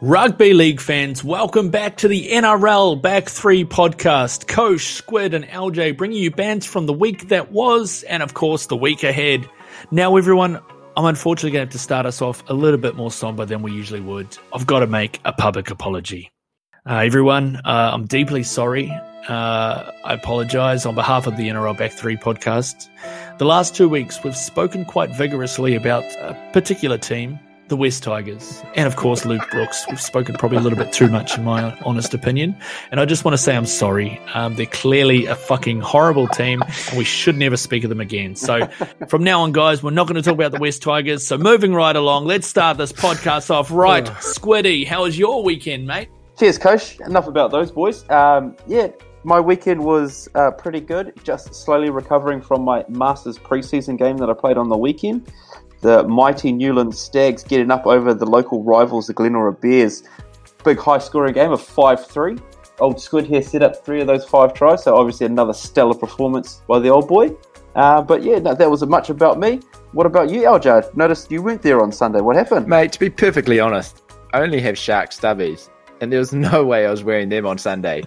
Rugby League fans, welcome back to the NRL Back 3 podcast. Koash, Squid, and LJ bringing you bands from the week that was, and of course, the week ahead. Now, everyone, I'm unfortunately going to have to start us off a little bit more somber than we usually would. I've got to make a public apology. Uh, everyone, uh, I'm deeply sorry. Uh, I apologize on behalf of the NRL Back 3 podcast. The last two weeks, we've spoken quite vigorously about a particular team the West Tigers, and of course Luke Brooks. We've spoken probably a little bit too much, in my honest opinion. And I just want to say I'm sorry. Um, they're clearly a fucking horrible team, and we should never speak of them again. So from now on, guys, we're not going to talk about the West Tigers. So moving right along, let's start this podcast off right. Squiddy, how was your weekend, mate? Cheers, Coach. Enough about those boys. Um, yeah, my weekend was uh, pretty good. Just slowly recovering from my Masters preseason game that I played on the weekend the mighty Newland Stags getting up over the local rivals, the Glenora Bears. Big high scoring game of 5 3. Old Squid here set up three of those five tries, so obviously another stellar performance by the old boy. Uh, but yeah, no, that was a much about me. What about you, Aljard? Noticed you weren't there on Sunday. What happened? Mate, to be perfectly honest, I only have shark stubbies, and there was no way I was wearing them on Sunday.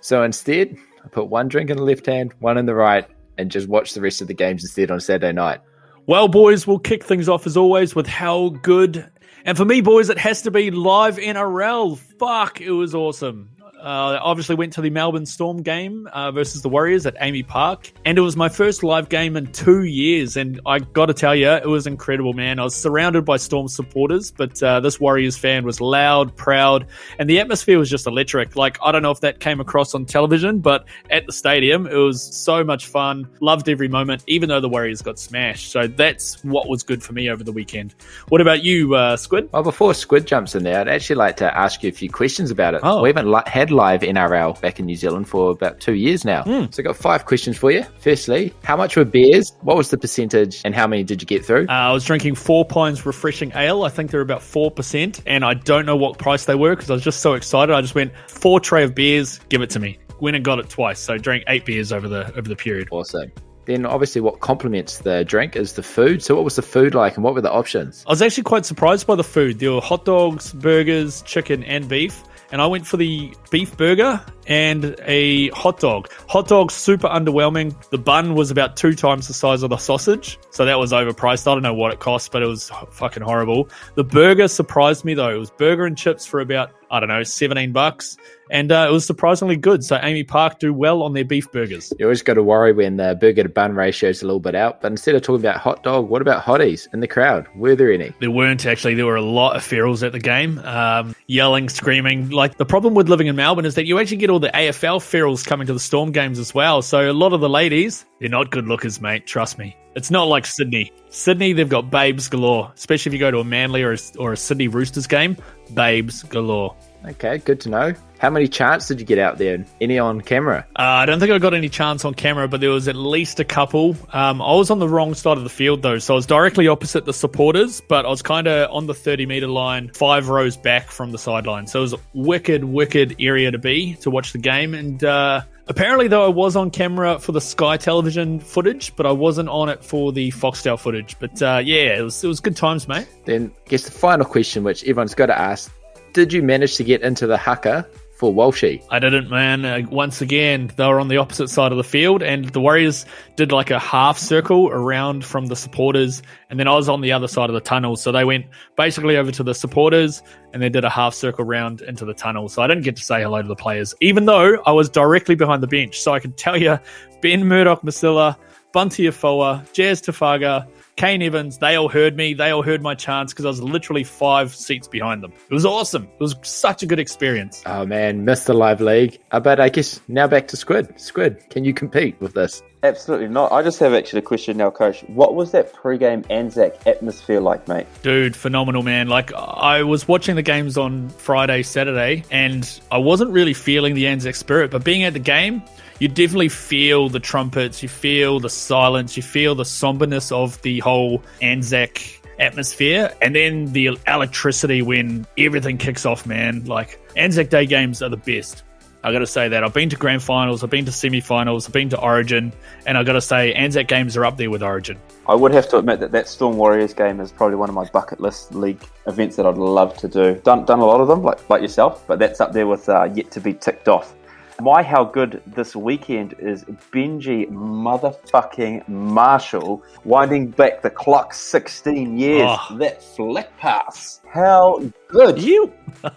so instead, I put one drink in the left hand, one in the right, and just watched the rest of the games instead on Saturday night. Well, boys, we'll kick things off as always with how good. And for me, boys, it has to be live NRL. Fuck, it was awesome. Uh, obviously went to the Melbourne Storm game uh, versus the Warriors at AAMI Park, and it was my first live game in two years. And I got to tell you, it was incredible, man. I was surrounded by Storm supporters, but uh, this Warriors fan was loud, proud, and the atmosphere was just electric. Like I don't know if that came across on television, but at the stadium, it was so much fun. Loved every moment, even though the Warriors got smashed. So that's what was good for me over the weekend. What about you, uh, Squid? Well, before Squid jumps in there, I'd actually like to ask you a few questions about it. Oh. We haven't had live NRL back in New Zealand for about two years now. Mm. So I got five questions for you. Firstly, how much were beers? What was the percentage and how many did you get through? Uh, I was drinking Four Pines Refreshing Ale. I think they're about 4%. And I don't know what price they were because I was just so excited. I just went, four tray of beers, give it to me. Went and got it twice. So drank eight beers over the over the period. Awesome. Then obviously what complements the drink is the food. So what was the food like and what were the options? I was actually quite surprised by the food. There were hot dogs, burgers, chicken and beef and I went for the beef burger and a hot dog. Hot dog super underwhelming. The bun was about two times the size of the sausage, so that was overpriced. I don't know what it cost, but it was fucking horrible. The burger surprised me though. It was burger and chips for about I don't know, 17 bucks. And uh, it was surprisingly good. So AAMI Park do well on their beef burgers. You always got to worry when the burger to bun ratio is a little bit out. But instead of talking about hot dog, what about hotties in the crowd? Were there any? There weren't actually. There were a lot of ferals at the game, um, yelling, screaming. Like the problem with living in Melbourne is that you actually get all the AFL ferals coming to the Storm games as well. So a lot of the ladies, they're not good lookers, mate. Trust me. It's not like Sydney. Sydney, they've got babes galore. Especially if you go to a Manly or a, or a Sydney Roosters game, babes galore. Okay, good to know. How many chants did you get out there? Any on camera? Uh, I don't think I got any chants on camera, but there was at least a couple. Um, I was on the wrong side of the field though, so I was directly opposite the supporters, but I was kind of on the 30 meter line, five rows back from the sideline. So it was a wicked, wicked area to be to watch the game. And uh, apparently, though, I was on camera for the Sky Television footage, but I wasn't on it for the Foxtel footage. But uh, yeah, it was it was good times, mate. Then, I guess the final question, which everyone's got to ask did you manage to get into the haka for Walshy? I didn't, man. Uh, once again, they were on the opposite side of the field, and the Warriors did like a half circle around from the supporters, and then I was on the other side of the tunnel. So they went basically over to the supporters, and they did a half circle round into the tunnel. So I didn't get to say hello to the players, even though I was directly behind the bench. So I can tell you, Ben Murdoch Masila, Bunty Afoa, Jazz Tevaga, Kane Evans, they all heard me. They all heard my chants because I was literally five seats behind them. It was awesome. It was such a good experience. Oh man, missed the live league. Uh, but I guess now back to Squid. Squid, can you compete with this? Absolutely not. I just have actually a question now, Coach. What was that pre-game Anzac atmosphere like, mate? Dude, phenomenal, man. Like I was watching the games on Friday, Saturday, and I wasn't really feeling the Anzac spirit, but being at the game, you definitely feel the trumpets, you feel the silence, you feel the somberness of the whole Anzac atmosphere, and then the electricity when everything kicks off, man. Like Anzac Day games are the best. I got to say that. I've been to grand finals, I've been to semi finals, I've been to Origin, and I got to say, Anzac games are up there with Origin. I would have to admit that that Storm Warriors game is probably one of my bucket list league events that I'd love to do. Done, done a lot of them, like, like yourself, but that's up there with uh, yet to be ticked off. My how good this weekend is Benji motherfucking Marshall winding back the clock 16 years. Oh. That flick pass. How good. You.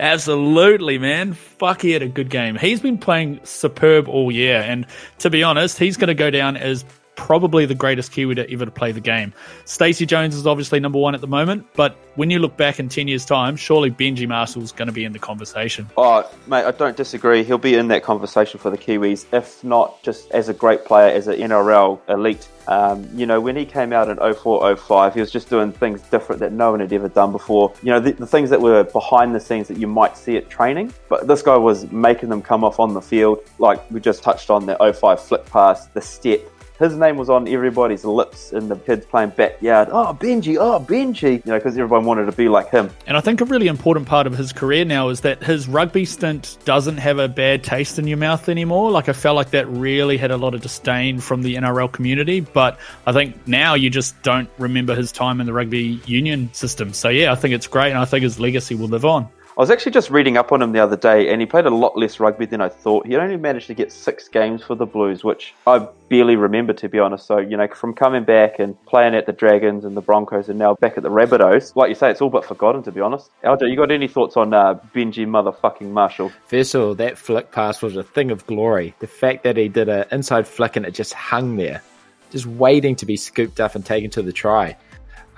Absolutely, man. Fuck, he had a good game. He's been playing superb all year. And to be honest, he's going to go down as probably the greatest Kiwi to ever to play the game. Stacey Jones is obviously number one at the moment, but when you look back in 10 years' time, surely Benji Marshall's going to be in the conversation. Oh, mate, I don't disagree. He'll be in that conversation for the Kiwis, if not just as a great player, as an NRL elite. Um, you know, when he came out in 04 05, he was just doing things different that no one had ever done before. You know, the, the things that were behind the scenes that you might see at training, but this guy was making them come off on the field, like we just touched on the 05 flip pass, the step his name was on everybody's lips in the kids playing backyard. Oh, Benji, oh, Benji. You know, because everyone wanted to be like him. And I think a really important part of his career now is that his rugby stint doesn't have a bad taste in your mouth anymore. Like, I felt like that really had a lot of disdain from the NRL community. But I think now you just don't remember his time in the rugby union system. So, yeah, I think it's great. And I think his legacy will live on. I was actually just reading up on him the other day, and he played a lot less rugby than I thought. He only managed to get six games for the Blues, which I barely remember, to be honest. So, you know, from coming back and playing at the Dragons and the Broncos and now back at the Rabbitohs, like you say, it's all but forgotten, to be honest. Aldo, you got any thoughts on uh, Benji motherfucking Marshall? First of all, that flick pass was a thing of glory. The fact that he did an inside flick and it just hung there, just waiting to be scooped up and taken to the try.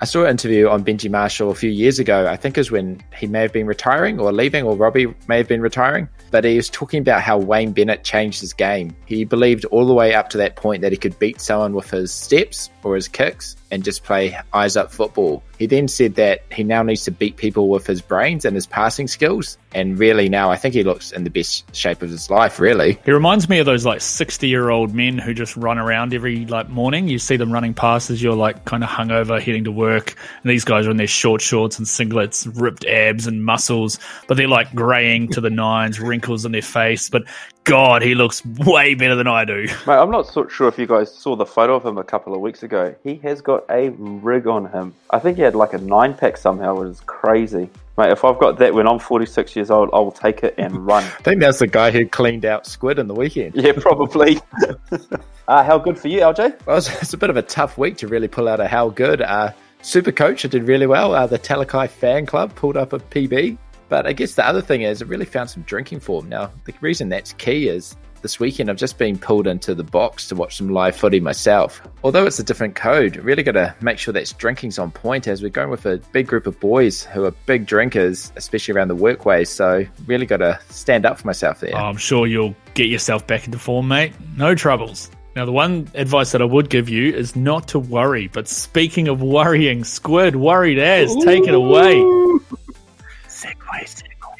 I saw an interview on Benji Marshall a few years ago. I think was when he may have been retiring or leaving, or Robbie may have been retiring. But he was talking about how Wayne Bennett changed his game. He believed all the way up to that point that he could beat someone with his steps or his kicks and just play eyes up football. He then said that he now needs to beat people with his brains and his passing skills. And really, now I think he looks in the best shape of his life, really. He reminds me of those like 60 year old men who just run around every like morning. You see them running past as you're like kind of hungover heading to work. And these guys are in their short shorts and singlets, ripped abs and muscles, but they're like graying to the nines, wrinkles in their face. But God, he looks way better than I do. Mate, I'm not so sure if you guys saw the photo of him a couple of weeks ago. He has got a rig on him. I think he had like a nine pack somehow, which is crazy. Mate, if I've got that when I'm 46 years old, I'll take it and run. I think that's the guy who cleaned out Squid in the weekend. Yeah, probably. uh, how good for you, LJ? Well, it's, it's, a bit of a tough week to really pull out a how good. Uh, Super Coach I did really well. Uh, the Talakai fan club pulled up a PB. But I guess the other thing is, it really found some drinking form. Now, the reason that's key is this weekend I've just been pulled into the box to watch some live footy myself. Although it's a different code, really got to make sure that drinking's on point as we're going with a big group of boys who are big drinkers, especially around the workways. So really got to stand up for myself there. I'm sure you'll get yourself back into form, mate. No troubles. Now, the one advice that I would give you is not to worry. But speaking of worrying, Squid, worried as, take it away.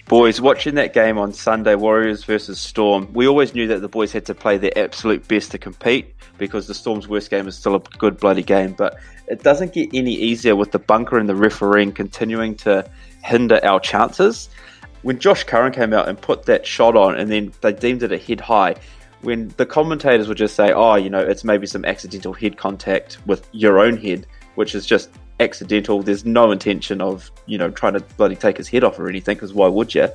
Boys, watching that game on Sunday, Warriors versus Storm, we always knew that the boys had to play their absolute best to compete because the Storm's worst game is still a good bloody game. But it doesn't get any easier with the bunker and the refereeing continuing to hinder our chances. When Josh Curran came out and put that shot on, and then they deemed it a head high, when the commentators would just say, oh, you know, it's maybe some accidental head contact with your own head, which is just accidental. There's no intention of you know trying to bloody take his head off or anything because why would you?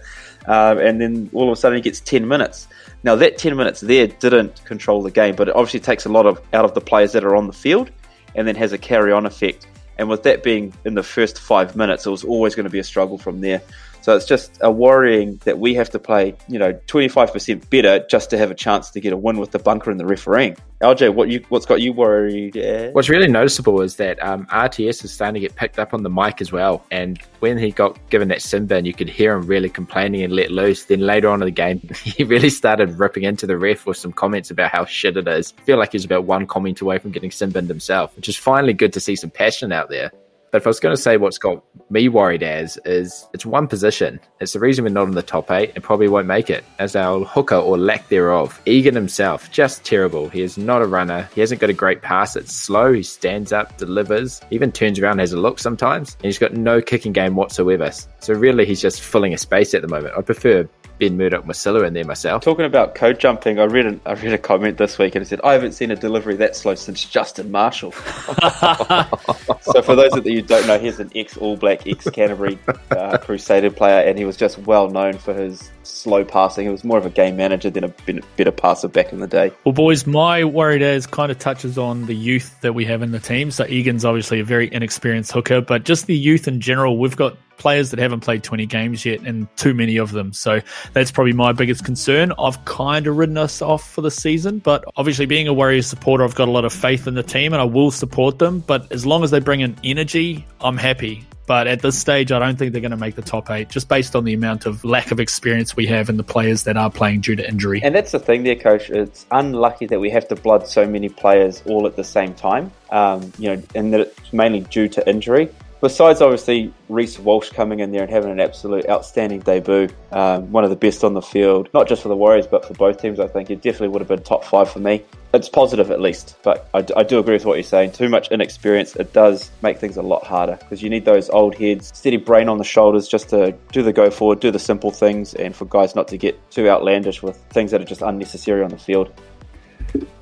Uh, and then all of a sudden he gets 10 minutes. Now that 10 minutes there didn't control the game, but it obviously takes a lot of out of the players that are on the field, and then has a carry on effect. And with that being in the first five minutes, it was always going to be a struggle from there. So it's just a worrying that we have to play, you know, 25% better just to have a chance to get a win with the bunker and the refereeing. LJ, what you what's got you worried? What's really noticeable is that um, RTS is starting to get picked up on the mic as well. And when he got given that sin bin, you could hear him really complaining and let loose. Then later on in the game, he really started ripping into the ref with some comments about how shit it is. I feel like he's about one comment away from getting sin binned himself, which is finally good to see some passion out there. But if I was going to say what's got me worried as is it's one position. It's the reason we're not in the top eight and probably won't make it as our hooker or lack thereof. Egan himself, just terrible. He is not a runner. He hasn't got a great pass. It's slow. He stands up, delivers, even turns around, has a look sometimes. And he's got no kicking game whatsoever. So really, he's just filling a space at the moment. I prefer Ben Murdoch Masila in there myself. Talking about code jumping, I read an, I read a comment this week and it said, I haven't seen a delivery that slow since Justin Marshall. so for those of you who don't know, he's an ex All Black, ex Canterbury uh, Crusader player, and he was just well known for his slow passing. He was more of a game manager than a better passer back in the day. Well, boys, my worry there is kind of touches on the youth that we have in the team. So Egan's obviously a very inexperienced hooker, but just the youth in general, we've got players that haven't played 20 games yet and too many of them. So that's probably my biggest concern. I've kind of ridden us off for the season, but obviously being a Warriors supporter, I've got a lot of faith in the team and I will support them. But as long as they bring in energy, I'm happy. But at this stage, I don't think they're going to make the top eight, just based on the amount of lack of experience we have in the players that are playing due to injury. And that's the thing there, coach. It's unlucky that we have to blood so many players all at the same time. Um, you know, and that it's mainly due to injury besides obviously Reece Walsh coming in there and having an absolute outstanding debut, um, one of the best on the field, not just for the Warriors but for both teams, I think it definitely would have been top five for me. It's positive at least, but I, I do agree with what you're saying. Too much inexperience, it does make things a lot harder because you need those old heads, steady brain on the shoulders just to do the go forward, do the simple things, and for guys not to get too outlandish with things that are just unnecessary on the field.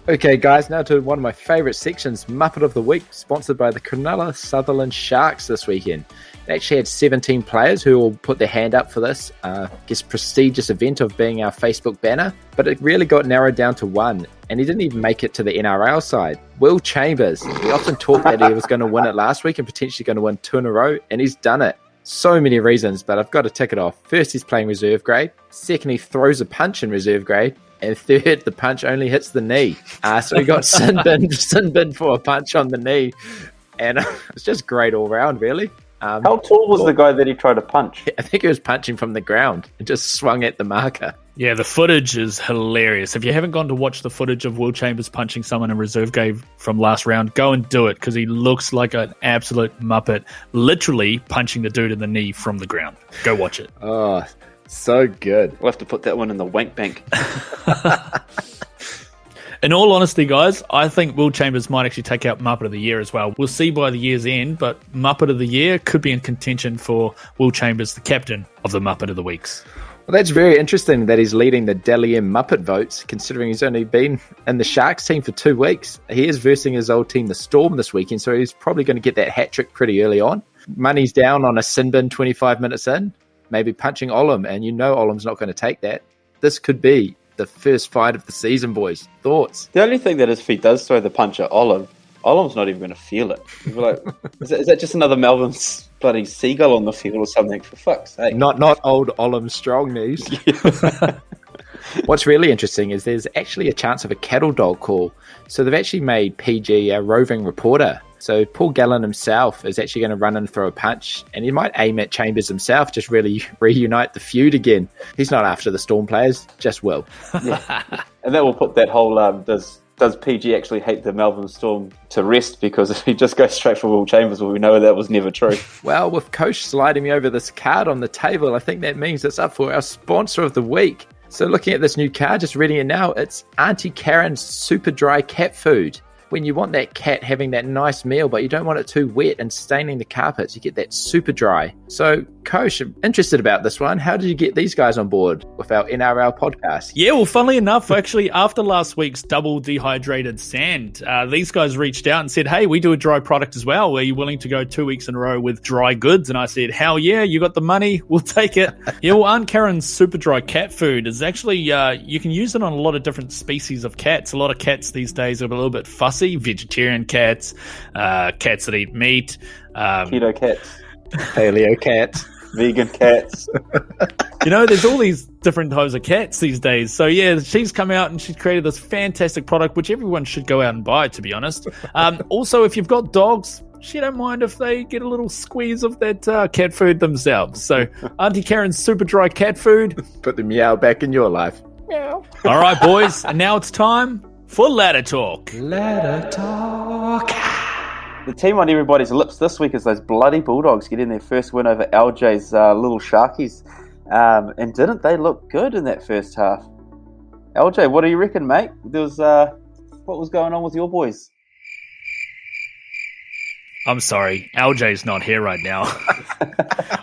Okay, guys, now to one of my favourite sections, Muppet of the Week, sponsored by the Cronulla Sutherland Sharks this weekend. They actually had 17 players who will put their hand up for this, uh, this prestigious event of being our Facebook banner, but it really got narrowed down to one, and he didn't even make it to the NRL side. Will Chambers. We often talked that he was going to win it last week and potentially going to win two in a row, and he's done it. So many reasons, but I've got to tick it off. First, he's playing reserve grade. Second, he throws a punch in reserve grade. And third, the punch only hits the knee. Uh, so he got sin bin, sin bin for a punch on the knee. And it's just great all round, really. Um, How tall was the guy that he tried to punch? I think he was punching from the ground and just swung at the marker. Yeah, the footage is hilarious. If you haven't gone to watch the footage of Will Chambers punching someone in reserve game from last round, go and do it because he looks like an absolute muppet, literally punching the dude in the knee from the ground. Go watch it. Oh, so good. We'll have to put that one in the wank bank. in all honesty, guys, I think Will Chambers might actually take out Muppet of the Year as well. We'll see by the year's end, but Muppet of the Year could be in contention for Will Chambers, the captain of the Muppet of the Weeks. Well, that's very interesting that he's leading the Dally M Muppet votes, considering he's only been in the Sharks team for two weeks. He is versing his old team, the Storm, this weekend, so he's probably going to get that hat trick pretty early on. Money's down on a sin bin 25 minutes in maybe punching Olam, and you know Olam's not going to take that. This could be the first fight of the season, boys. Thoughts? The only thing that is if he does throw the punch at Olam, Olam's not even going to feel it. like, is, that, is that just another Melbourne's bloody seagull on the field or something? For fuck's sake! Not not old Olam strong knees. What's really interesting is there's actually a chance of a cattle dog call. So they've actually made PG a roving reporter so Paul Gallen himself is actually going to run and throw a punch, and he might aim at Chambers himself, just really reunite the feud again. He's not after the Storm players, just Will. Yeah. and that will put that whole um, does does PG actually hate the Melbourne Storm to rest? Because if he just goes straight for Will Chambers, well, we know that was never true. well, with Coach sliding me over this card on the table, I think that means it's up for our sponsor of the week. So, looking at this new card, just reading it now, it's Auntie Karen's Super Dry Cat Food when you want that cat having that nice meal, but you don't want it too wet and staining the carpets. You get that super dry. So, Coach, I'm interested about this one. How did you get these guys on board with our NRL podcast? Yeah, well, funnily enough, actually, after last week's double dehydrated sand, uh, these guys reached out and said, Hey, we do a dry product as well. Are you willing to go two weeks in a row with dry goods? And I said, Hell yeah, you got the money. We'll take it. yeah, well, Aunt Karen's super dry cat food is actually, uh, you can use it on a lot of different species of cats. A lot of cats these days are a little bit fussy vegetarian cats, uh, cats that eat meat, um, keto cats, paleo cats, vegan cats. you know, there's all these different types of cats these days. So yeah, she's come out and she's created this fantastic product, which everyone should go out and buy. To be honest, um, also if you've got dogs, she don't mind if they get a little squeeze of that uh, cat food themselves. So Auntie Karen's super dry cat food. Put the meow back in your life. Meow. All right, boys, and now it's time for Ladder Talk. Ladder Talk. The team on everybody's lips this week is those bloody Bulldogs getting their first win over LJ's uh, little Sharkies. Um, and didn't they look good in that first half? LJ, what do you reckon, mate? There was uh, what was going on with your boys? I'm sorry, LJ's not here right now.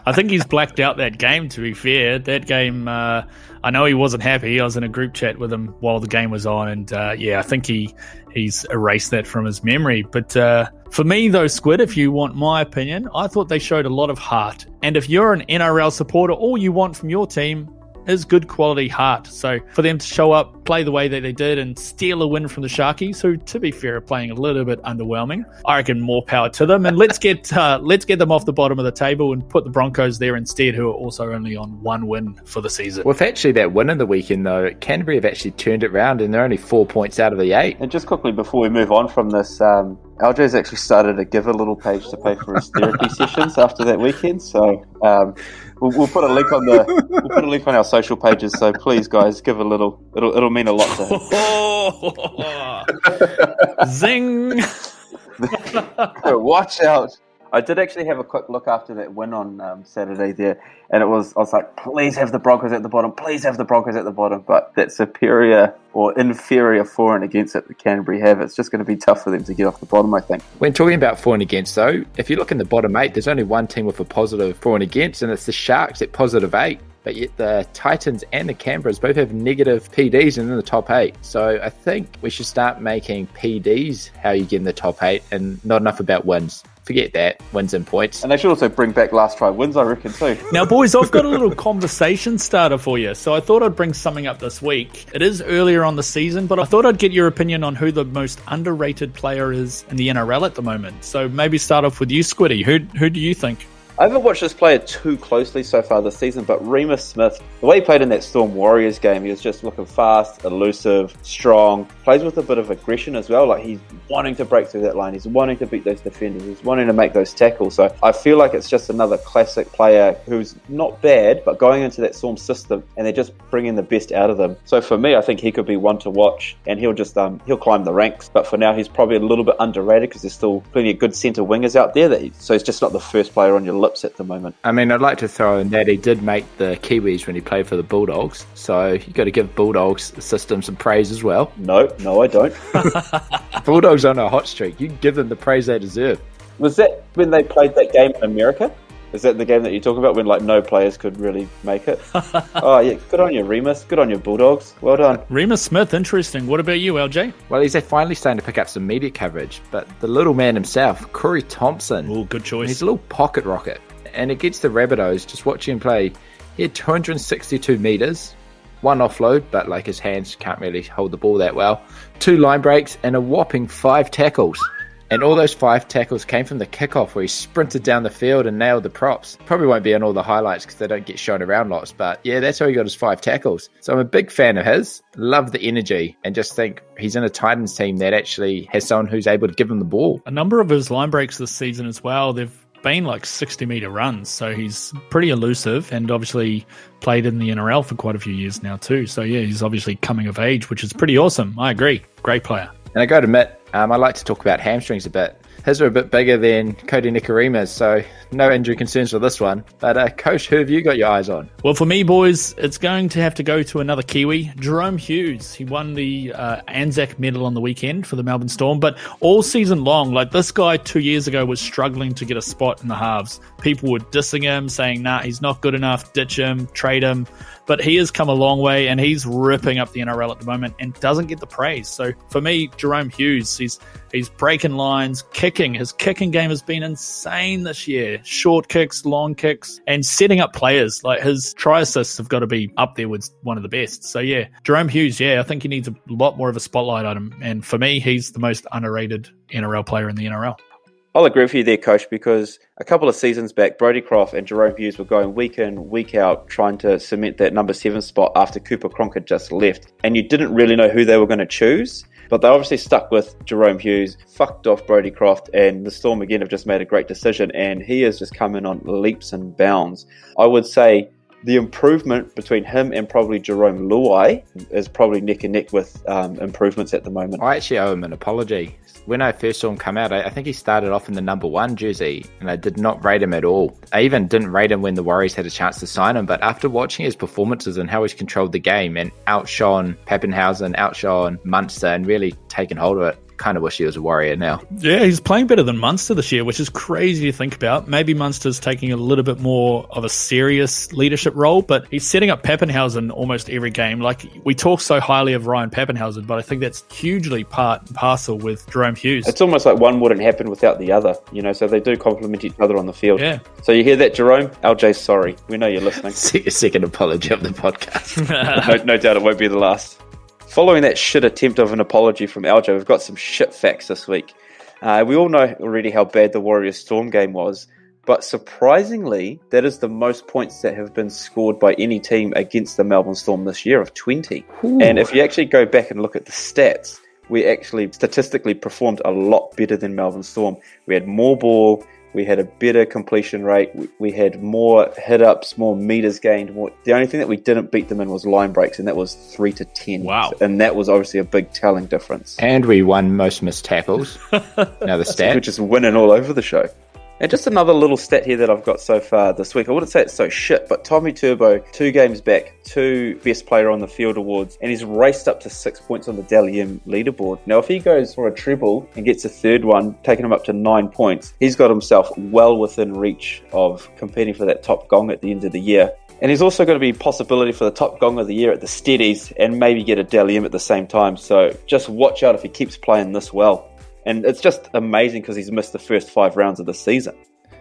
I think he's blacked out that game. To be fair, that game, uh, I know he wasn't happy. I was in a group chat with him while the game was on, and uh, yeah, I think he he's erased that from his memory. But uh, for me, though, Squid, if you want my opinion, I thought they showed a lot of heart. And if you're an NRL supporter, all you want from your team is good quality heart. So for them to show up, play the way that they did, and steal a win from the Sharkies, who, to be fair, are playing a little bit underwhelming, I reckon more power to them. And let's get uh, let's get them off the bottom of the table and put the Broncos there instead, who are also only on one win for the season. With actually that win in the weekend, though, Canterbury have actually turned it around, and they're only four points out of the eight. And just quickly before we move on from this, um, LJ's actually started to give a little page to pay for his therapy sessions after that weekend. So um, we'll, we'll, put a link on the we'll put a link on our social pages. So please, guys, give a little. It'll it'll mean a lot to him. Oh. Zing! Watch out. I did actually have a quick look after that win on um, Saturday there, and it was I was like, please have the Broncos at the bottom, please have the Broncos at the bottom. But that superior or inferior for and against that the Canterbury have, it's just going to be tough for them to get off the bottom. I think. When talking about for and against, though, if you look in the bottom eight, there's only one team with a positive for and against, and it's the Sharks at positive eight. But yet the Titans and the Canberras both have negative PDs in the top eight. So I think we should start making PDs how you get in the top eight and not enough about wins forget that wins and points. And they should also bring back last try wins, I reckon, too. Now, boys, I've got a little conversation starter for you. So I thought I'd bring something up this week. It is earlier on the season, but I thought I'd get your opinion on who the most underrated player is in the NRL at the moment. So maybe start off with you, Squiddy. Who who do you think? I haven't watched this player too closely so far this season, but Reimis Smith, the way he played in that Storm Warriors game, he was just looking fast, elusive, strong, plays with a bit of aggression as well. Like he's wanting to break through that line, he's wanting to beat those defenders, he's wanting to make those tackles. So I feel like it's just another classic player who's not bad, but going into that Storm system and they're just bringing the best out of them. So for me, I think he could be one to watch, and he'll just um, he'll climb the ranks. But for now, he's probably a little bit underrated because there's still plenty of good centre wingers out there. That he, so he's just not the first player on your lip at the moment. I mean, I'd like to throw in that he did make the Kiwis when he played for the Bulldogs, so you've got to give Bulldogs system some praise as well. No, no, I don't. Bulldogs on a hot streak. You give them the praise they deserve. Was that when they played that game in America? Is that the game that you talk about when like no players could really make it? oh yeah, good on you, Reimis. Good on your Bulldogs. Well done, Reimis Smith. Interesting. What about you, LJ? Well, he's finally starting to pick up some media coverage, but the little man himself, Corey Thompson. Oh, good choice. He's a little pocket rocket, and against the Rabbitohs, just watching him play, he had 262 meters, one offload, but like his hands can't really hold the ball that well, two line breaks, and a whopping five tackles. And all those five tackles came from the kickoff where he sprinted down the field and nailed the props. Probably won't be on all the highlights because they don't get shown around lots, but yeah, that's how he got his five tackles. So I'm a big fan of his. Love the energy and just think he's in a Titans team that actually has someone who's able to give him the ball. A number of his line breaks this season as well, they've been like 60 meter runs, so he's pretty elusive and obviously played in the NRL for quite a few years now too. So yeah, he's obviously coming of age, which is pretty awesome. I agree. Great player. And I got to admit, um, I like to talk about hamstrings a bit. His are a bit bigger than Kodi Nikorima's, so no injury concerns for this one. But, uh, Coach, who have you got your eyes on? Well, for me, boys, it's going to have to go to another Kiwi, Jahrome Hughes. He won the uh, Anzac medal on the weekend for the Melbourne Storm, but all season long, like this guy two years ago was struggling to get a spot in the halves. People were dissing him, saying, nah, he's not good enough, ditch him, trade him but he has come a long way and he's ripping up the NRL at the moment and doesn't get the praise. So for me, Jahrome Hughes, he's he's breaking lines, kicking. His kicking game has been insane this year. Short kicks, long kicks, and setting up players. Like his try assists have got to be up there with one of the best. So yeah, Jahrome Hughes, yeah, I think he needs a lot more of a spotlight on him. And for me, he's the most underrated NRL player in the NRL. I'll agree with you there, Coach, because a couple of seasons back, Brodie Croft and Jahrome Hughes were going week in, week out, trying to cement that number seven spot after Cooper Cronk had just left. And you didn't really know who they were going to choose. But they obviously stuck with Jahrome Hughes, fucked off Brodie Croft, and the Storm again have just made a great decision. And he has just come in on leaps and bounds. I would say the improvement between him and probably Jarome Luai is probably neck and neck with um, improvements at the moment. I actually owe him an apology when I first saw him come out, I, I, think he started off in the number one jersey, and I did not rate him at all. I even didn't rate him when the Warriors had a chance to sign him, but after watching his performances and how he's controlled the game and outshone Papenhuyzen, outshone Munster, and really taken hold of it, kind of wish he was a Warrior now. Yeah, he's playing better than Munster this year, which is crazy to think about. Maybe Munster's taking a little bit more of a serious leadership role, but he's setting up Papenhuyzen almost every game. Like we talk so highly of Ryan Papenhuyzen, but I think that's hugely part and parcel with Jahrome Hughes. It's almost like one wouldn't happen without the other, you know. So they do complement each other on the field. Yeah. So you hear that, Jerome? LJ, sorry. We know you're listening. Second apology of the podcast. no, no doubt it won't be the last. Following that shit attempt of an apology from LJ, we've got some shit facts this week. Uh, we all know already how bad the Warriors Storm game was, but surprisingly, that is the most points that have been scored by any team against the Melbourne Storm this year of 20. Ooh. And if you actually go back and look at the stats, we actually statistically performed a lot better than Melbourne Storm. We had more ball, we had a better completion rate. We, we had more hit ups, more meters gained. More. The only thing that we didn't beat them in was line breaks, and that was three to ten. Wow! And that was obviously a big telling difference. And we won most missed tackles. now Another stat, which is winning all over the show. And just another little stat here that I've got so far this week. I wouldn't say it's so shit, but Tommy Turbo, two games back, two best player on the field awards, and he's raced up to six points on the Dally M leaderboard. Now, if he goes for a treble and gets a third one, taking him up to nine points, he's got himself well within reach of competing for that top gong at the end of the year. And he's also going to be possibility for the top gong of the year at the Steadies and maybe get a Dally M at the same time. So just watch out if he keeps playing this well. And it's just amazing because he's missed the first five rounds of the season.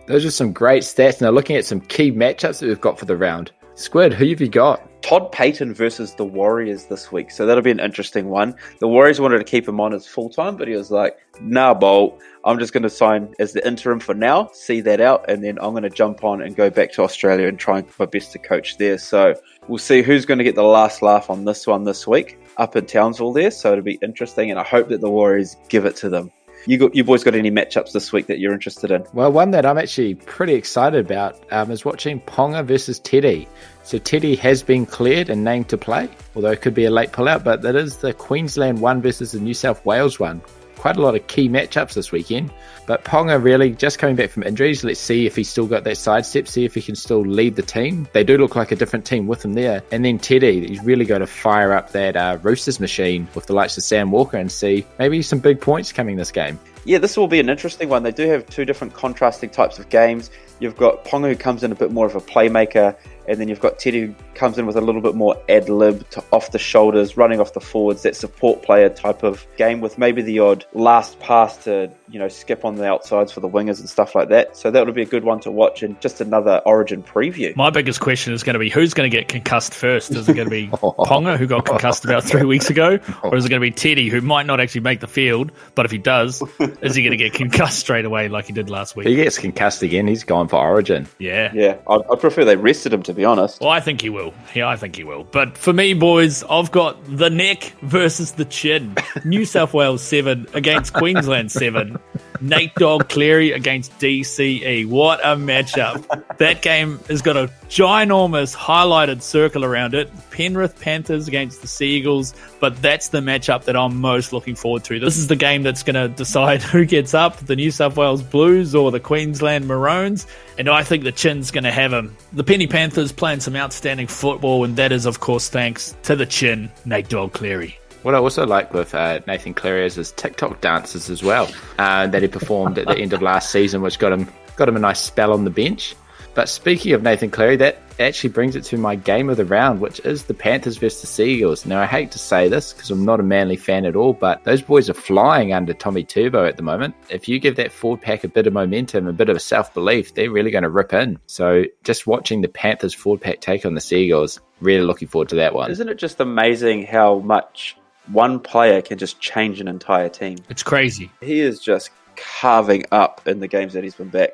Those are some great stats. Now, looking at some key matchups that we've got for the round. Squid, who have you got? Todd Payten versus the Warriors this week. So that'll be an interesting one. The Warriors wanted to keep him on as full time, but he was like, nah, Bolt, I'm just going to sign as the interim for now, see that out, and then I'm going to jump on and go back to Australia and try my best to coach there. So we'll see who's going to get the last laugh on this one this week up in Townsville there. So it'll be interesting, and I hope that the Warriors give it to them. You got you boys got any matchups this week that you're interested in? Well, one that I'm actually pretty excited about um, is watching Ponga versus Teddy. So Teddy has been cleared and named to play, although it could be a late pullout. But that is the Queensland one versus the New South Wales one quite a lot of key matchups this weekend. But Ponga really just coming back from injuries. Let's see if he's still got that sidestep, see if he can still lead the team. They do look like a different team with him there. And then Teddy, he's really got to fire up that uh, Roosters machine with the likes of Sam Walker and see maybe some big points coming this game. Yeah, this will be an interesting one. They do have two different contrasting types of games. You've got Ponga who comes in a bit more of a playmaker and then you've got Teddy who comes in with a little bit more ad lib, to off the shoulders, running off the forwards, that support player type of game with maybe the odd last pass to you know skip on the outsides for the wingers and stuff like that. So that would be a good one to watch, and just another Origin preview. My biggest question is going to be who's going to get concussed first? Is it going to be Ponga who got concussed about three weeks ago, or is it going to be Teddy who might not actually make the field, but if he does, is he going to get concussed straight away like he did last week? If he gets concussed again, he's gone for Origin. Yeah, yeah. I'd, I'd prefer they rested him to be honest. Well, I think he will. Yeah, I think he will. But for me, boys, I've got the neck versus the chin. New South Wales seven against Queensland seven. Nate Dog Cleary against DCE. What a matchup. that game has got a ginormous highlighted circle around it. Penrith Panthers against the Seagulls, but that's the matchup that I'm most looking forward to. This is the game that's going to decide who gets up, the New South Wales Blues or the Queensland Maroons, and I think the Chin's going to have them. The Penny Panthers playing some outstanding football, and that is, of course, thanks to the Chin, Nate Dog Cleary. What I also like with uh, Nathan Cleary is his TikTok dances as well uh, that he performed at the end of last season, which got him got him a nice spell on the bench. But speaking of Nathan Cleary, that actually brings it to my game of the round, which is the Panthers versus the Seagulls. Now, I hate to say this because I'm not a Manly fan at all, but those boys are flying under Tommy Turbo at the moment. If you give that forward pack a bit of momentum, a bit of self belief, they're really going to rip in. So, just watching the Panthers forward pack take on the Seagulls, really looking forward to that one. Isn't it just amazing how much one player can just change an entire team. It's crazy. He is just carving up in the games that he's been back.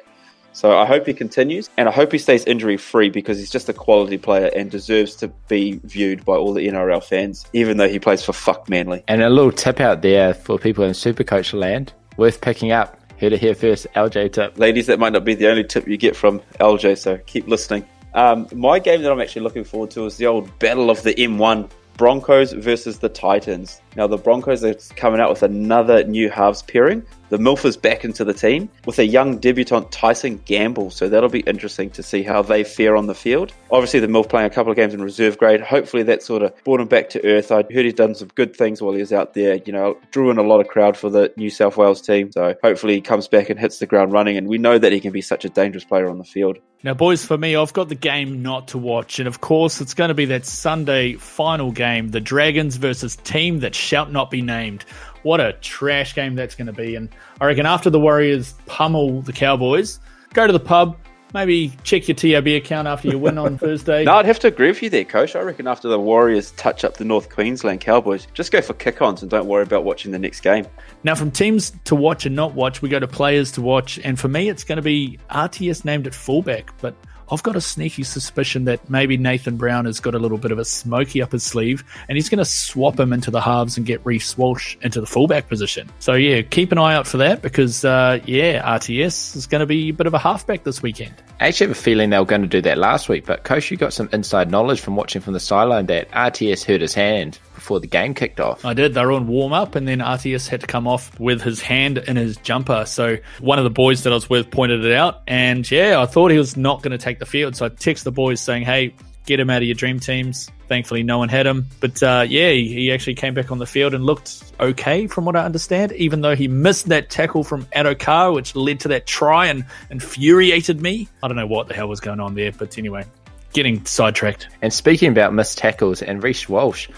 So I hope he continues, and I hope he stays injury free because he's just a quality player and deserves to be viewed by all the NRL fans, even though he plays for fuck Manly. And a little tip out there for people in Supercoach land, worth picking up. Heard it here first, LJ tip. Ladies, that might not be the only tip you get from LJ, so keep listening. Um, my game that I'm actually looking forward to is the old Battle of the M1 Broncos versus the Titans. Now, the Broncos are coming out with another new halves pairing the Milfers back into the team with a young debutant Tyson Gamble. So that'll be interesting to see how they fare on the field. Obviously, the Milf playing a couple of games in reserve grade. Hopefully, that sort of brought him back to earth. I heard he's done some good things while he was out there. You know, drew in a lot of crowd for the New South Wales team. So hopefully, he comes back and hits the ground running. And we know that he can be such a dangerous player on the field. Now, boys, for me, I've got the game not to watch. And of course, it's going to be that Sunday final game the Dragons versus team that shall not be named. What a trash game that's going to be. And I reckon after the Warriors pummel the Cowboys, go to the pub, maybe check your TAB account after you win on Thursday. No, I'd have to agree with you there, Coach. I reckon after the Warriors touch up the North Queensland Cowboys, just go for kick ons and don't worry about watching the next game. Now, from teams to watch and not watch, we go to players to watch. And for me, it's going to be RTS named at fullback. But I've got a sneaky suspicion that maybe Nathan Brown has got a little bit of a smoky up his sleeve and he's going to swap him into the halves and get Reece Walsh into the fullback position. So, yeah, keep an eye out for that because, uh, yeah, RTS is going to be a bit of a halfback this weekend. I actually have a feeling they were going to do that last week, but you got some inside knowledge from watching from the sideline that RTS hurt his hand before the game kicked off. I did. They were on warm up, and then RTS had to come off with his hand in his jumper. So one of the boys that I was with pointed it out, and yeah, I thought he was not going to take the field. So I text the boys saying, "Hey, get him out of your dream teams." Thankfully, no one had him. But uh, yeah, he, he, actually came back on the field and looked okay, from what I understand. Even though he missed that tackle from Addo-Carr, which led to that try and infuriated me. I don't know what the hell was going on there, but anyway, getting sidetracked. And speaking about missed tackles and Reece Walsh.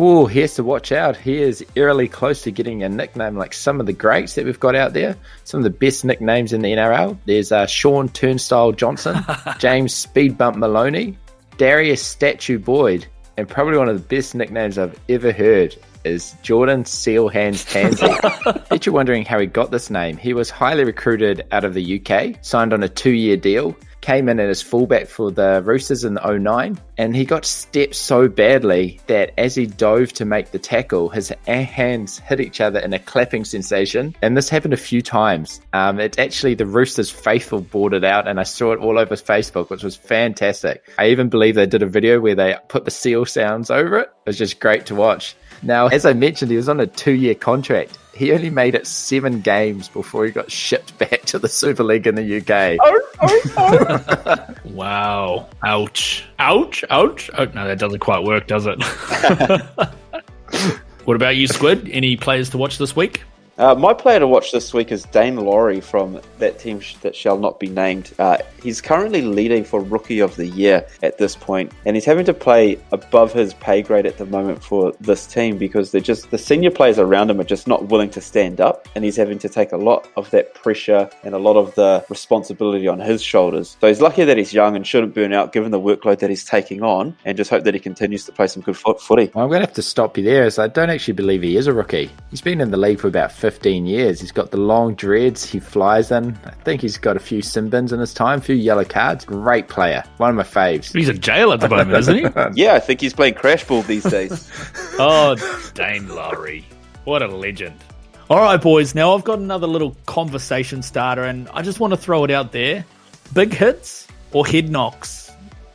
Oh, he has to watch out. He is eerily close to getting a nickname like some of the greats that we've got out there. Some of the best nicknames in the NRL. There's uh, Shaun Turnstile Johnson, James Speed Bump Maloney, Darius Statue Boyd, and probably one of the best nicknames I've ever heard is Jordan Seal Hands Tansey. Bet you're wondering how he got this name. He was highly recruited out of the UK, signed on a two year deal, came in as fullback for the Roosters in 09, and he got stepped so badly that as he dove to make the tackle, his hands hit each other in a clapping sensation. And this happened a few times. Um, it's actually the Roosters faithful boarded out, and I saw it all over Facebook, which was fantastic. I even believe they did a video where they put the seal sounds over it. It was just great to watch. Now, as I mentioned, he was on a two year contract. He only made it seven games before he got shipped back to the Super League in the UK. Oh, oh, oh. wow. Ouch. Ouch. Ouch. Oh, no, that doesn't quite work, does it? what about you, Squid? Any players to watch this week? Uh, my player to watch this week is Daine Laurie from that team that shall not be named. Uh, he's currently leading for Rookie of the Year at this point, and he's having to play above his pay grade at the moment for this team because they're just the senior players around him are just not willing to stand up, and he's having to take a lot of that pressure and a lot of the responsibility on his shoulders. So he's lucky that he's young and shouldn't burn out given the workload that he's taking on, and just hope that he continues to play some good foot footy. Well, I'm going to have to stop you there, as I don't actually believe he is a rookie. He's been in the league for about 15 years. He's got the long dreads. He flies in. I think he's got a few sin bins in his time, a few yellow cards. Great player. One of my faves. He's in jail at the moment, isn't he? yeah, I think he's playing crash ball these days. oh, Daine Laurie. What a legend. All right, boys. Now I've got another little conversation starter, and I just want to throw it out there. Big hits or head knocks?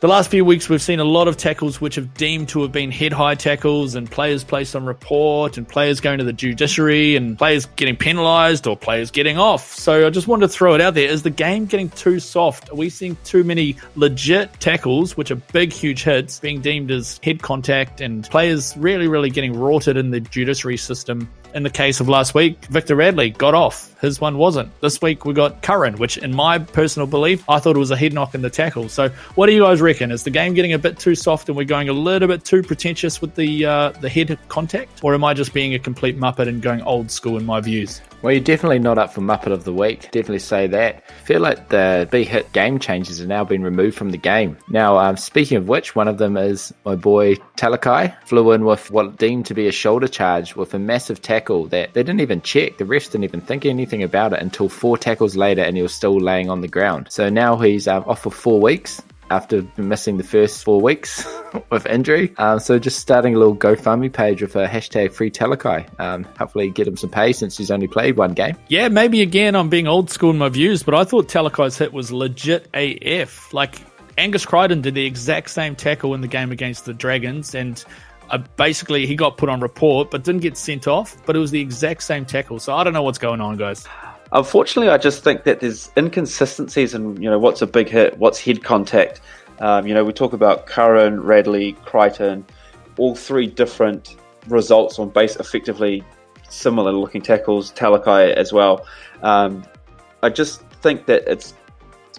The last few weeks, we've seen a lot of tackles which have deemed to have been head high tackles, and players placed on report, and players going to the judiciary, and players getting penalised or players getting off. So I just wanted to throw it out there. Is the game getting too soft? Are we seeing too many legit tackles, which are big, huge hits, being deemed as head contact, and players really, really getting rorted in the judiciary system? In the case of last week, Victor Radley got off. His one wasn't. This week we got Curran, which, in my personal belief, I thought it was a head knock in the tackle. So, what do you guys reckon? Is the game getting a bit too soft and we're going a little bit too pretentious with the uh, the head contact, or am I just being a complete muppet and going old school in my views? Well, you're definitely not up for Muppet of the Week. Definitely say that. I feel like the B hit game changes have now been removed from the game. Now, um, speaking of which, one of them is my boy Talakai. Flew in with what deemed to be a shoulder charge with a massive tackle that they didn't even check. The refs didn't even think anything about it until four tackles later and he was still laying on the ground. So now he's um, off for four weeks after missing the first four weeks with injury. Um, so just starting a little GoFundMe page with a hashtag free Talakai. Um, hopefully get him some pay since he's only played one game. Yeah, maybe again I'm being old school in my views, but I thought Talakai's hit was legit AF. Like Angus Crichton did the exact same tackle in the game against the Dragons and uh, basically he got put on report but didn't get sent off, but it was the exact same tackle. So I don't know what's going on, guys. Unfortunately, I just think that there's inconsistencies in you know what's a big hit, what's head contact. Um, you know, we talk about Curran, Radley, Crichton, all three different results on base effectively similar looking tackles, Talakai as well. Um, I just think that it's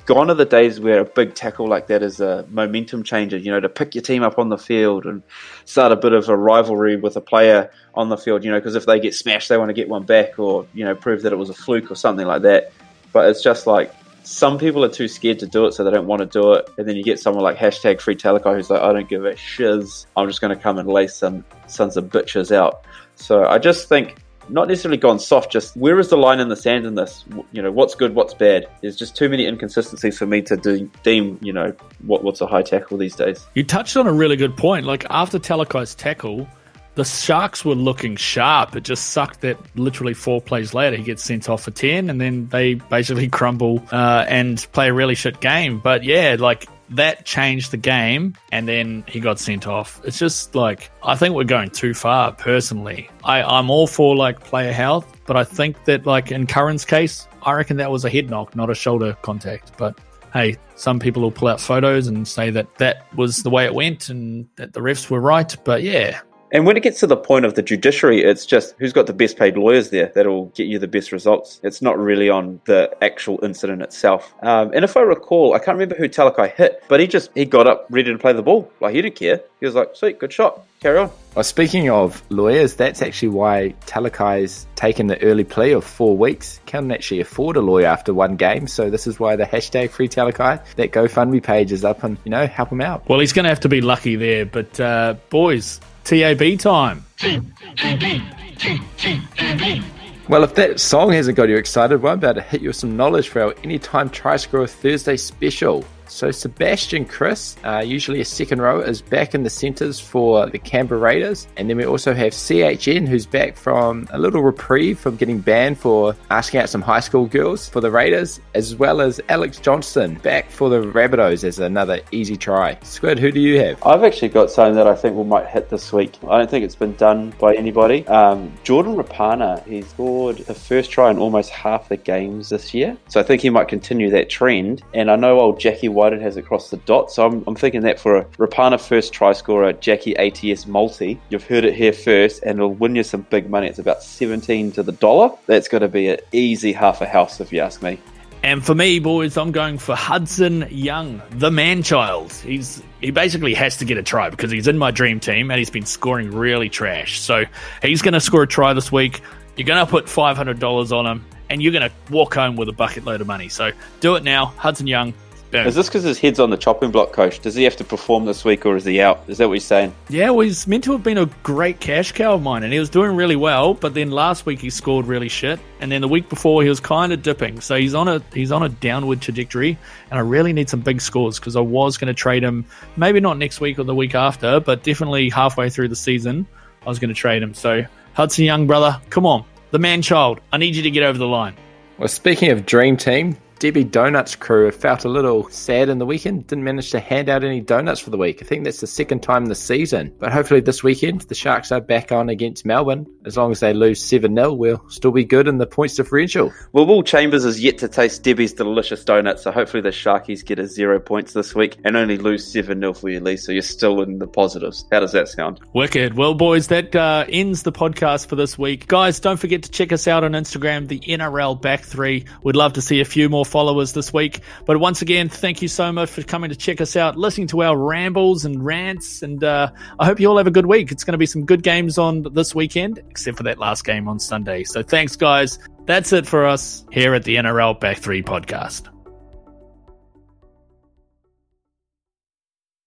gone are the days where a big tackle like that is a momentum changer, you know, to pick your team up on the field and start a bit of a rivalry with a player on the field, you know, because if they get smashed, they want to get one back or, you know, prove that it was a fluke or something like that. But it's just like some people are too scared to do it, so they don't want to do it. And then you get someone like hashtag free Talakai who's like, I don't give a shiz. I'm just going to come and lay some sons of bitches out. So I just think not necessarily gone soft, just where is the line in the sand in this? You know, what's good, what's bad? There's just too many inconsistencies for me to de- deem, you know, what, what's a high tackle these days. You touched on a really good point. Like after Talakai's tackle, the Sharks were looking sharp. It just sucked that literally four plays later he gets sent off for 10 and then they basically crumble uh, and play a really shit game. But yeah, like that changed the game and then he got sent off. It's just like I think we're going too far personally. I, I'm all for like player health, but I think that like in Curran's case, I reckon that was a head knock, not a shoulder contact. But hey, some people will pull out photos and say that that was the way it went and that the refs were right. But yeah, and when it gets to the point of the judiciary, it's just who's got the best paid lawyers there that'll get you the best results. It's not really on the actual incident itself. Um, and if I recall, I can't remember who Talakai hit, but he just he got up ready to play the ball. Like he didn't care. He was like, "Sweet, good shot, carry on." Well, speaking of lawyers, that's actually why Talakai's taken the early plea of four weeks. Can't actually afford a lawyer after one game, so this is why the hashtag free Talakai that GoFundMe page is up, and you know help him out. Well, he's going to have to be lucky there, but uh, boys TAB time. Well, if that song hasn't got you excited, I'm about to hit you with some knowledge for our Anytime Try Scorer Thursday special. So Sebastian Kris, uh, usually a second row, is back in the centres for the Canberra Raiders. And then we also have CHN, who's back from a little reprieve from getting banned for asking out some high school girls for the Raiders, as well as Alex Johnston back for the Rabbitohs as another easy try. Squid, who do you have? I've actually got something that I think we might hit this week. I don't think it's been done by anybody. Um, Jordan Rapana, he scored the first try in almost half the games this year. So I think he might continue that trend. And I know old Jackie Wighton has across the dot. So I'm, I'm thinking that for a Rapana first try scorer, Jackie ATS multi, you've heard it here first, and it'll win you some big money. It's about 17 to the dollar. That's going to be an easy half a house, if you ask me. And for me, boys, I'm going for Hudson Young, the man child. He's he basically has to get a try because he's in my dream team and he's been scoring really trash. So he's going to score a try this week. You're going to put $500 on him and you're going to walk home with a bucket load of money. So do it now. Hudson Young, Boom. Is this because his head's on the chopping block, coach? Does he have to perform this week or is he out? Is that what he's saying? Yeah, well, he's meant to have been a great cash cow of mine and he was doing really well, but then last week he scored really shit. And then the week before he was kind of dipping. So he's on a he's on a downward trajectory and I really need some big scores because I was going to trade him maybe not next week or the week after, but definitely halfway through the season I was going to trade him. So Hudson Young, brother, come on. The man child. I need you to get over the line. Well, speaking of dream team, Debbie Donuts crew have felt a little sad in the weekend. Didn't manage to hand out any donuts for the week. I think that's the second time this season. But hopefully this weekend, the Sharks are back on against Melbourne. As long as they lose 7 0, we'll still be good in the points differential. Well, Will Chambers is yet to taste Debbie's delicious donuts, so hopefully the Sharkies get a zero points this week and only lose 7 0 for you, Lee, so you're still in the positives. How does that sound? Wicked. Well, boys, that uh, ends the podcast for this week. Guys, don't forget to check us out on Instagram, the NRL Back Three. We'd love to see a few more followers this week week. But once again, thank you so much for coming to check us out, listening to our rambles and rants. And uh, I hope you all have a good week. It's going to be some good games on this weekend, except for that last game on Sunday. So thanks, guys. That's it for us here at the NRL Back 3 podcast.